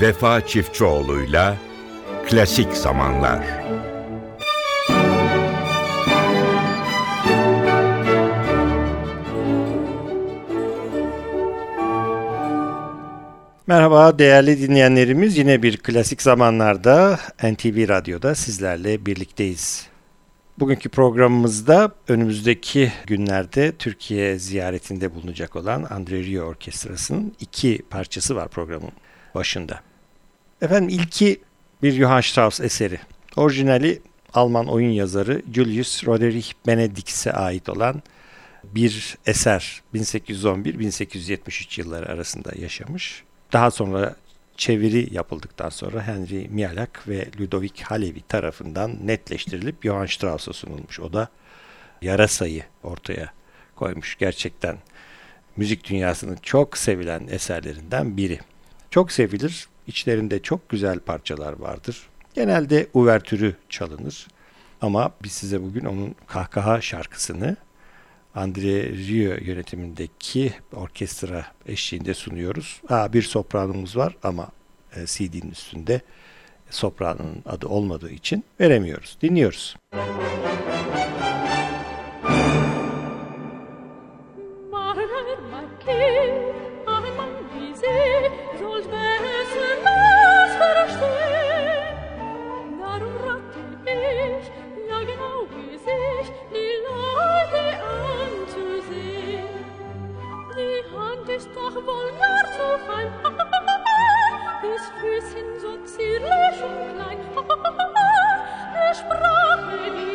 Vefa Çiftçioğlu'yla Klasik Zamanlar. Merhaba değerli dinleyenlerimiz. Yine bir klasik zamanlarda NTV Radyo'da sizlerle birlikteyiz. Bugünkü programımızda önümüzdeki günlerde Türkiye ziyaretinde bulunacak olan Andre Rio Orkestrası'nın iki parçası var programın başında. Efendim ilki bir Johann Strauss eseri. Orijinali Alman oyun yazarı Julius Roderich Benedikts'e ait olan bir eser 1811-1873 yılları arasında yaşamış. Daha sonra çeviri yapıldıktan sonra Henry Mialak ve Ludovic Halevi tarafından netleştirilip Johann Strauss'a sunulmuş. O da yarasayı ortaya koymuş. Gerçekten müzik dünyasının çok sevilen eserlerinden biri. Çok sevilir. İçlerinde çok güzel parçalar vardır. Genelde uvertürü çalınır. Ama biz size bugün onun kahkaha şarkısını Andre Rieu yönetimindeki orkestra eşliğinde sunuyoruz. Ha, bir sopranımız var ama e, CD'nin üstünde sopranın adı olmadığı için veremiyoruz. Dinliyoruz. Müzik Lächeln klein, er sprach mit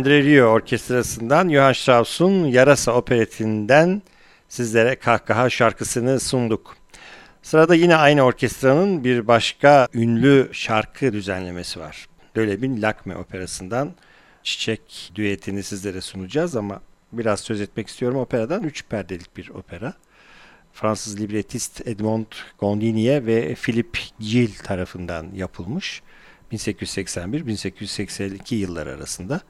Andre Rio Orkestrası'ndan Johann Strauss'un Yarasa operetinden sizlere kahkaha şarkısını sunduk. Sırada yine aynı orkestranın bir başka ünlü şarkı düzenlemesi var. Döleb'in Lakme operasından Çiçek düetini sizlere sunacağız ama biraz söz etmek istiyorum operadan. Üç perdelik bir opera. Fransız libretist Edmond Gondinier ve Philippe Gilles tarafından yapılmış. 1881-1882 yılları arasında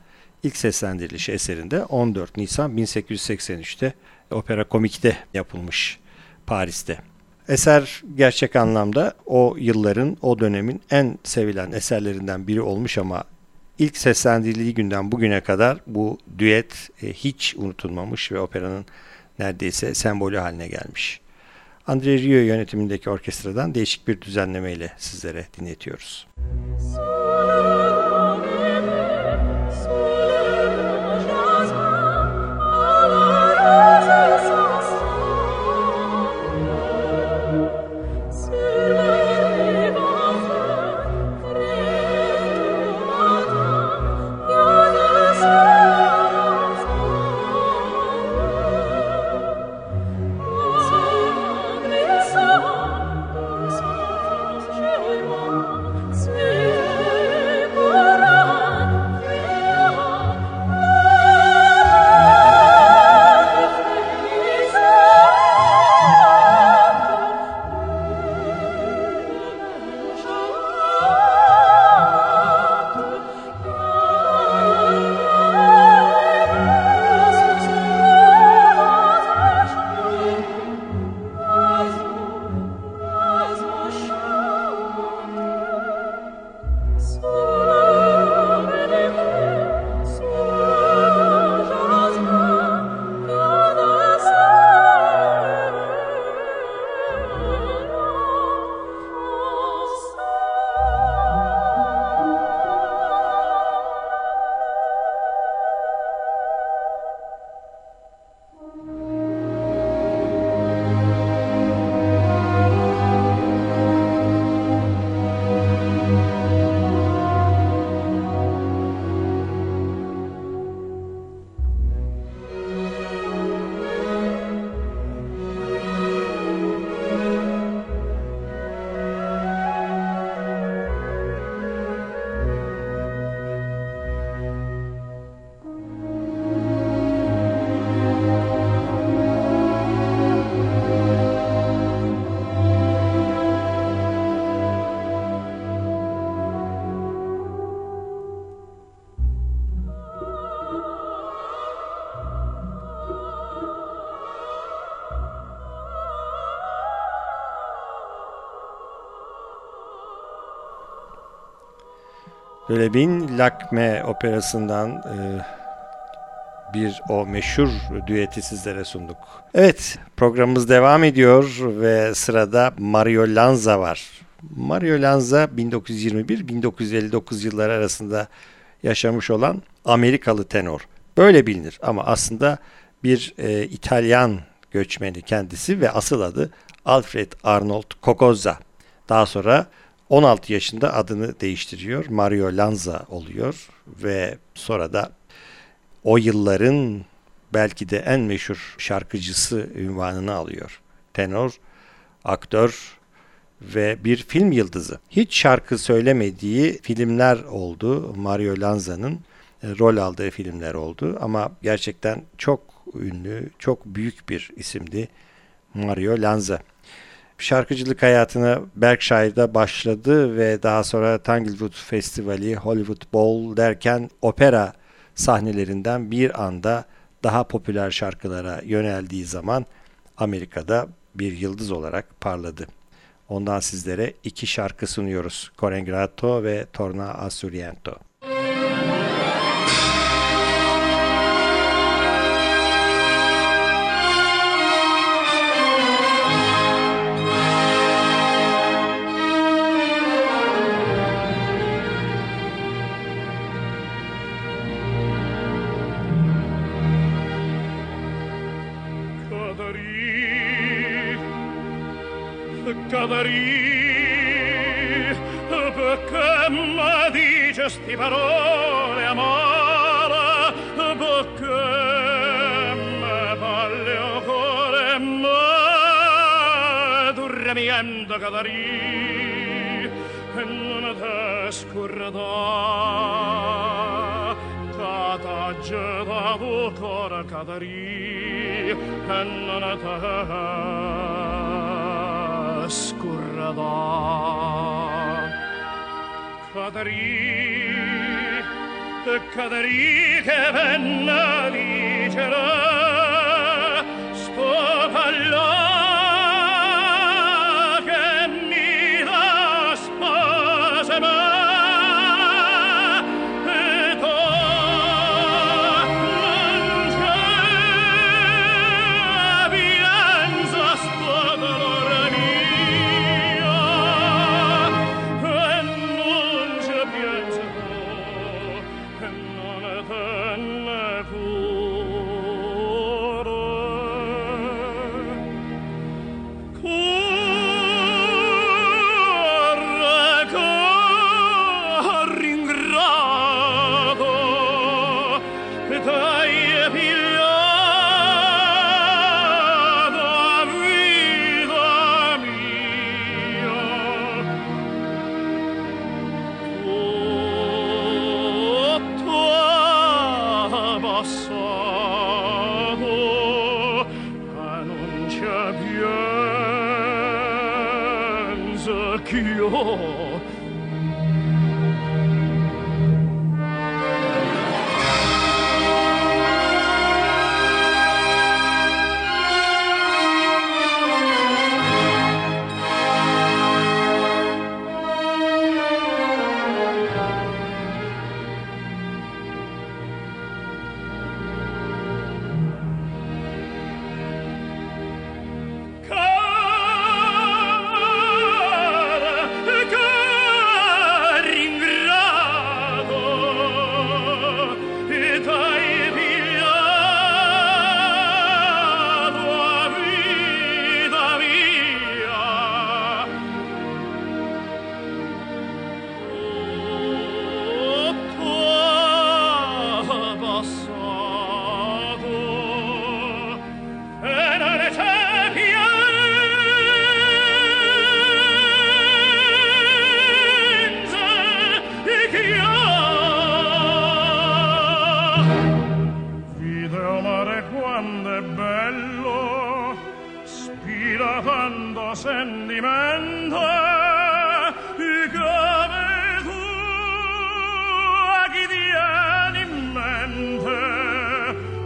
ilk seslendirilişi eserinde 14 Nisan 1883'te Opera Komik'te yapılmış Paris'te. Eser gerçek anlamda o yılların, o dönemin en sevilen eserlerinden biri olmuş ama ilk seslendirildiği günden bugüne kadar bu düet e, hiç unutulmamış ve operanın neredeyse sembolü haline gelmiş. Andre Rio yönetimindeki orkestradan değişik bir düzenlemeyle sizlere dinletiyoruz. Müzik Oh. Lölebin Lakme operasından e, bir o meşhur düeti sizlere sunduk. Evet programımız devam ediyor ve sırada Mario Lanza var. Mario Lanza 1921-1959 yılları arasında yaşamış olan Amerikalı tenor. Böyle bilinir ama aslında bir e, İtalyan göçmeni kendisi ve asıl adı Alfred Arnold Cocozza. Daha sonra 16 yaşında adını değiştiriyor. Mario Lanza oluyor ve sonra da o yılların belki de en meşhur şarkıcısı ünvanını alıyor. Tenor, aktör ve bir film yıldızı. Hiç şarkı söylemediği filmler oldu Mario Lanza'nın e, rol aldığı filmler oldu ama gerçekten çok ünlü, çok büyük bir isimdi Mario Lanza şarkıcılık hayatına Berkshire'da başladı ve daha sonra Tanglewood Festivali, Hollywood Bowl derken opera sahnelerinden bir anda daha popüler şarkılara yöneldiği zaman Amerika'da bir yıldız olarak parladı. Ondan sizlere iki şarkı sunuyoruz. Corengrato ve Torna Assuriento. poveri, perché mi dicesti parole amore? perché mi palle o cuore, ma dormiendo cadari, e non te scordà, t'attaggio da tuo cuore cadari, e non te kadar Kadri, kadri che venna dicerà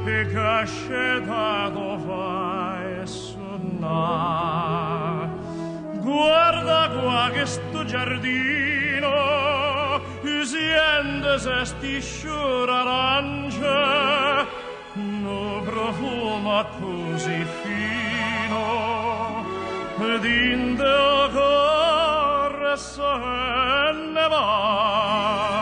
peccato fai sonnar guarda qua che sto giardino usiende se stisciur arance. Profuma così fino ed in de corre se ne va.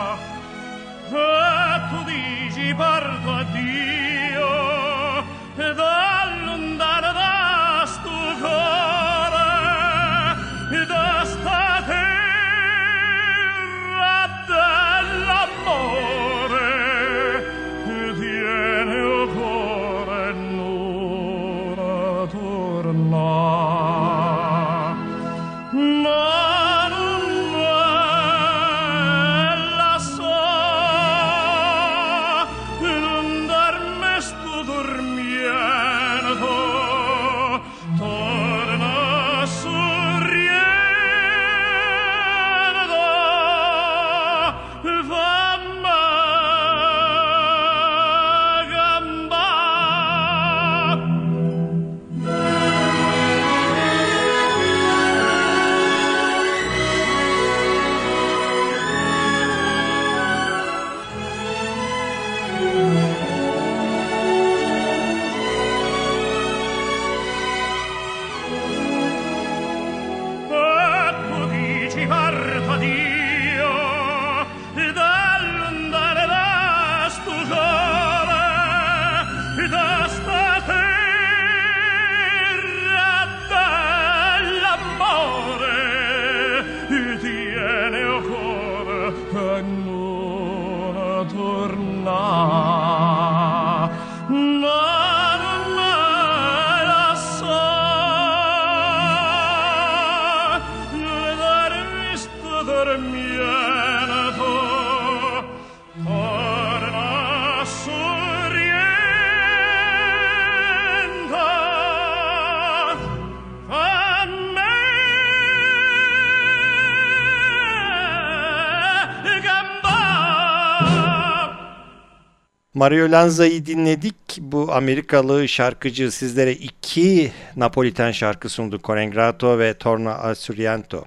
Mario Lanza'yı dinledik. Bu Amerikalı şarkıcı sizlere iki Napoliten şarkı sundu. Corengrato ve Torna al Surianto.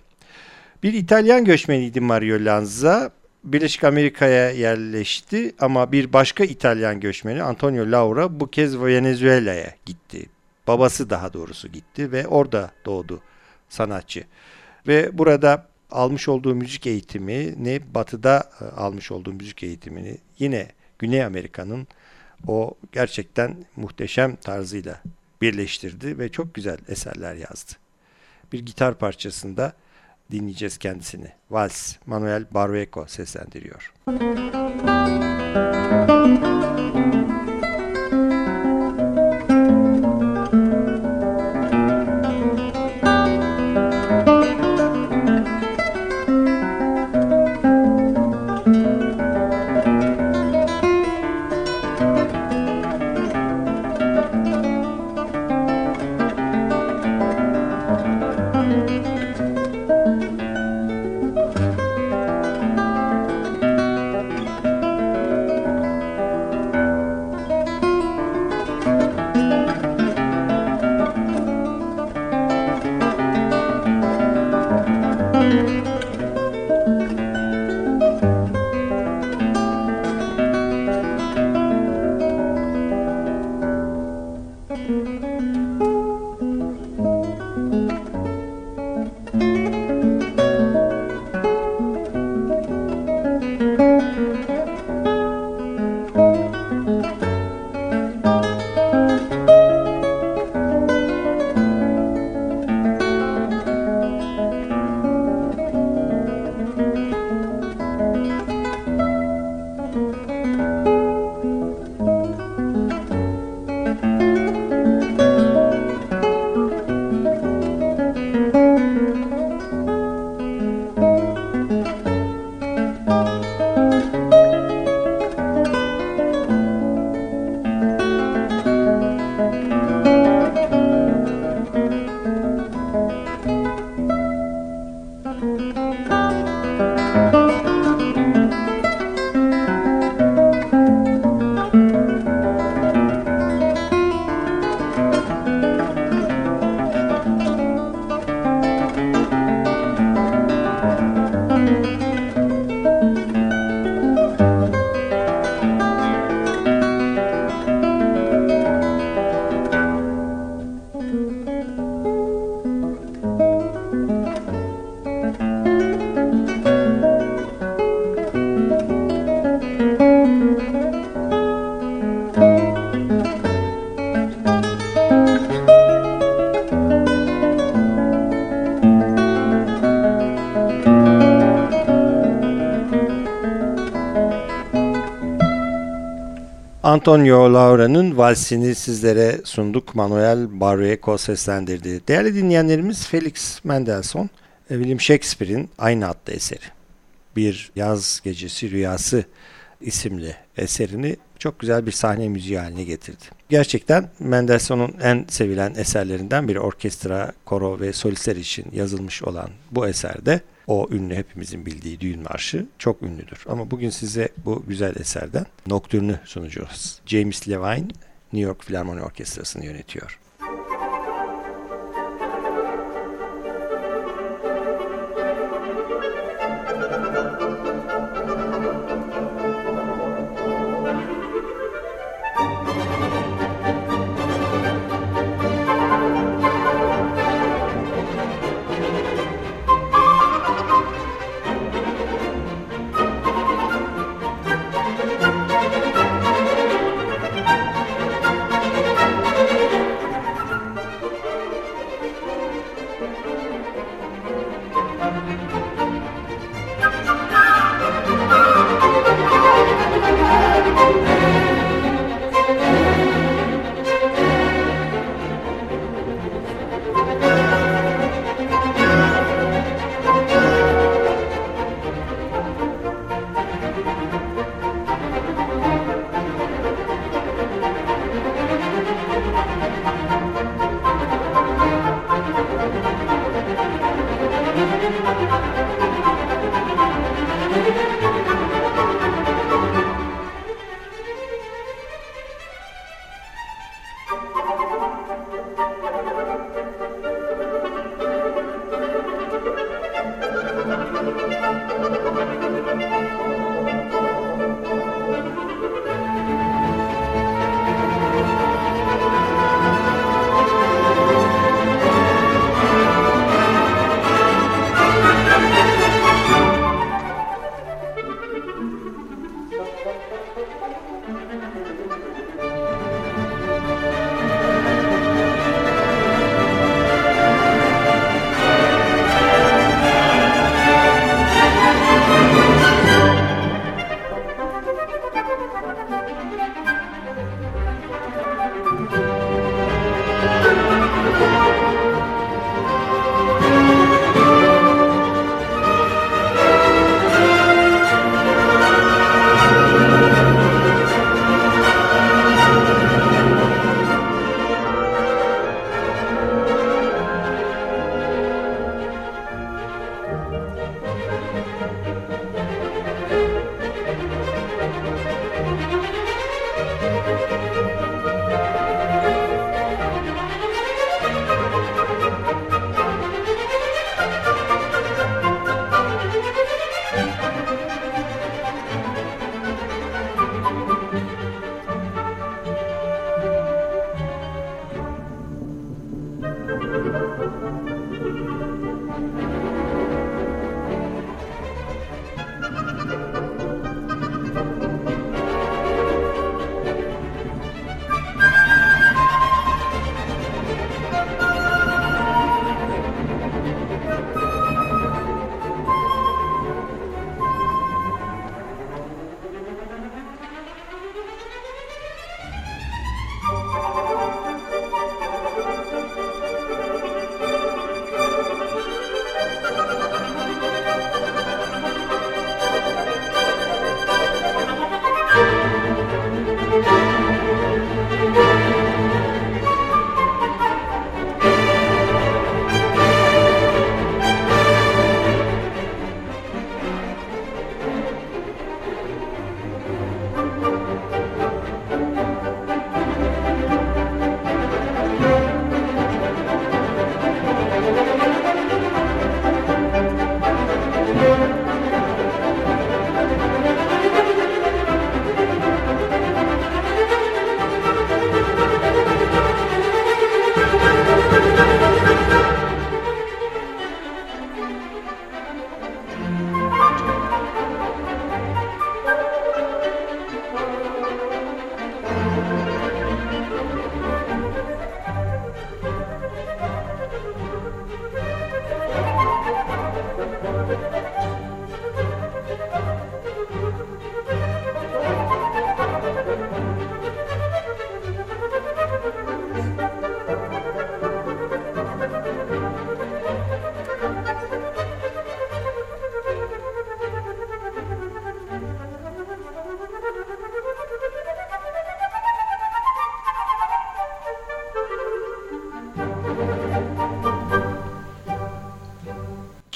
Bir İtalyan göçmeniydi Mario Lanza. Birleşik Amerika'ya yerleşti ama bir başka İtalyan göçmeni Antonio Laura bu kez Venezuela'ya gitti. Babası daha doğrusu gitti ve orada doğdu sanatçı. Ve burada almış olduğu müzik eğitimini, batıda e, almış olduğu müzik eğitimini yine Güney Amerika'nın o gerçekten muhteşem tarzıyla birleştirdi ve çok güzel eserler yazdı. Bir gitar parçasında dinleyeceğiz kendisini. Vals, Manuel Barrueco seslendiriyor. Müzik Antonio Laura'nın valsini sizlere sunduk. Manuel Barrueco seslendirdi. Değerli dinleyenlerimiz Felix Mendelssohn, William Shakespeare'in aynı adlı eseri. Bir Yaz Gecesi Rüyası isimli eserini çok güzel bir sahne müziği haline getirdi. Gerçekten Mendelssohn'un en sevilen eserlerinden biri orkestra, koro ve solistler için yazılmış olan bu eserde o ünlü hepimizin bildiği düğün marşı çok ünlüdür. Ama bugün size bu güzel eserden Nocturne'ü sunacağız. James Levine New York Philharmonic Orkestrası'nı yönetiyor. Thank you.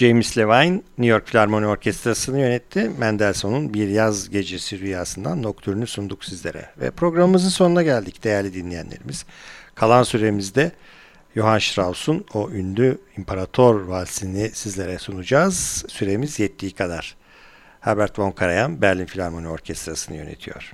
James Levine New York Filarmoni Orkestrası'nı yönetti. Mendelssohn'un Bir Yaz Gecesi Rüyası'ndan Noktürn'ü sunduk sizlere. Ve programımızın sonuna geldik değerli dinleyenlerimiz. Kalan süremizde Johann Strauss'un o ünlü İmparator Valsini sizlere sunacağız. Süremiz yettiği kadar. Herbert von Karajan Berlin Filarmoni Orkestrası'nı yönetiyor.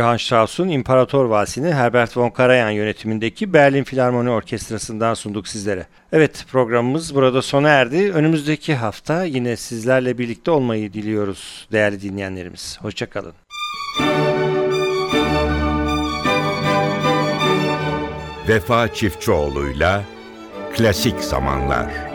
Johann Strauss'un İmparator Valsi'ni Herbert von Karajan yönetimindeki Berlin Filarmoni Orkestrası'ndan sunduk sizlere. Evet programımız burada sona erdi. Önümüzdeki hafta yine sizlerle birlikte olmayı diliyoruz değerli dinleyenlerimiz. Hoşçakalın. Vefa Çiftçioğlu'yla Klasik Zamanlar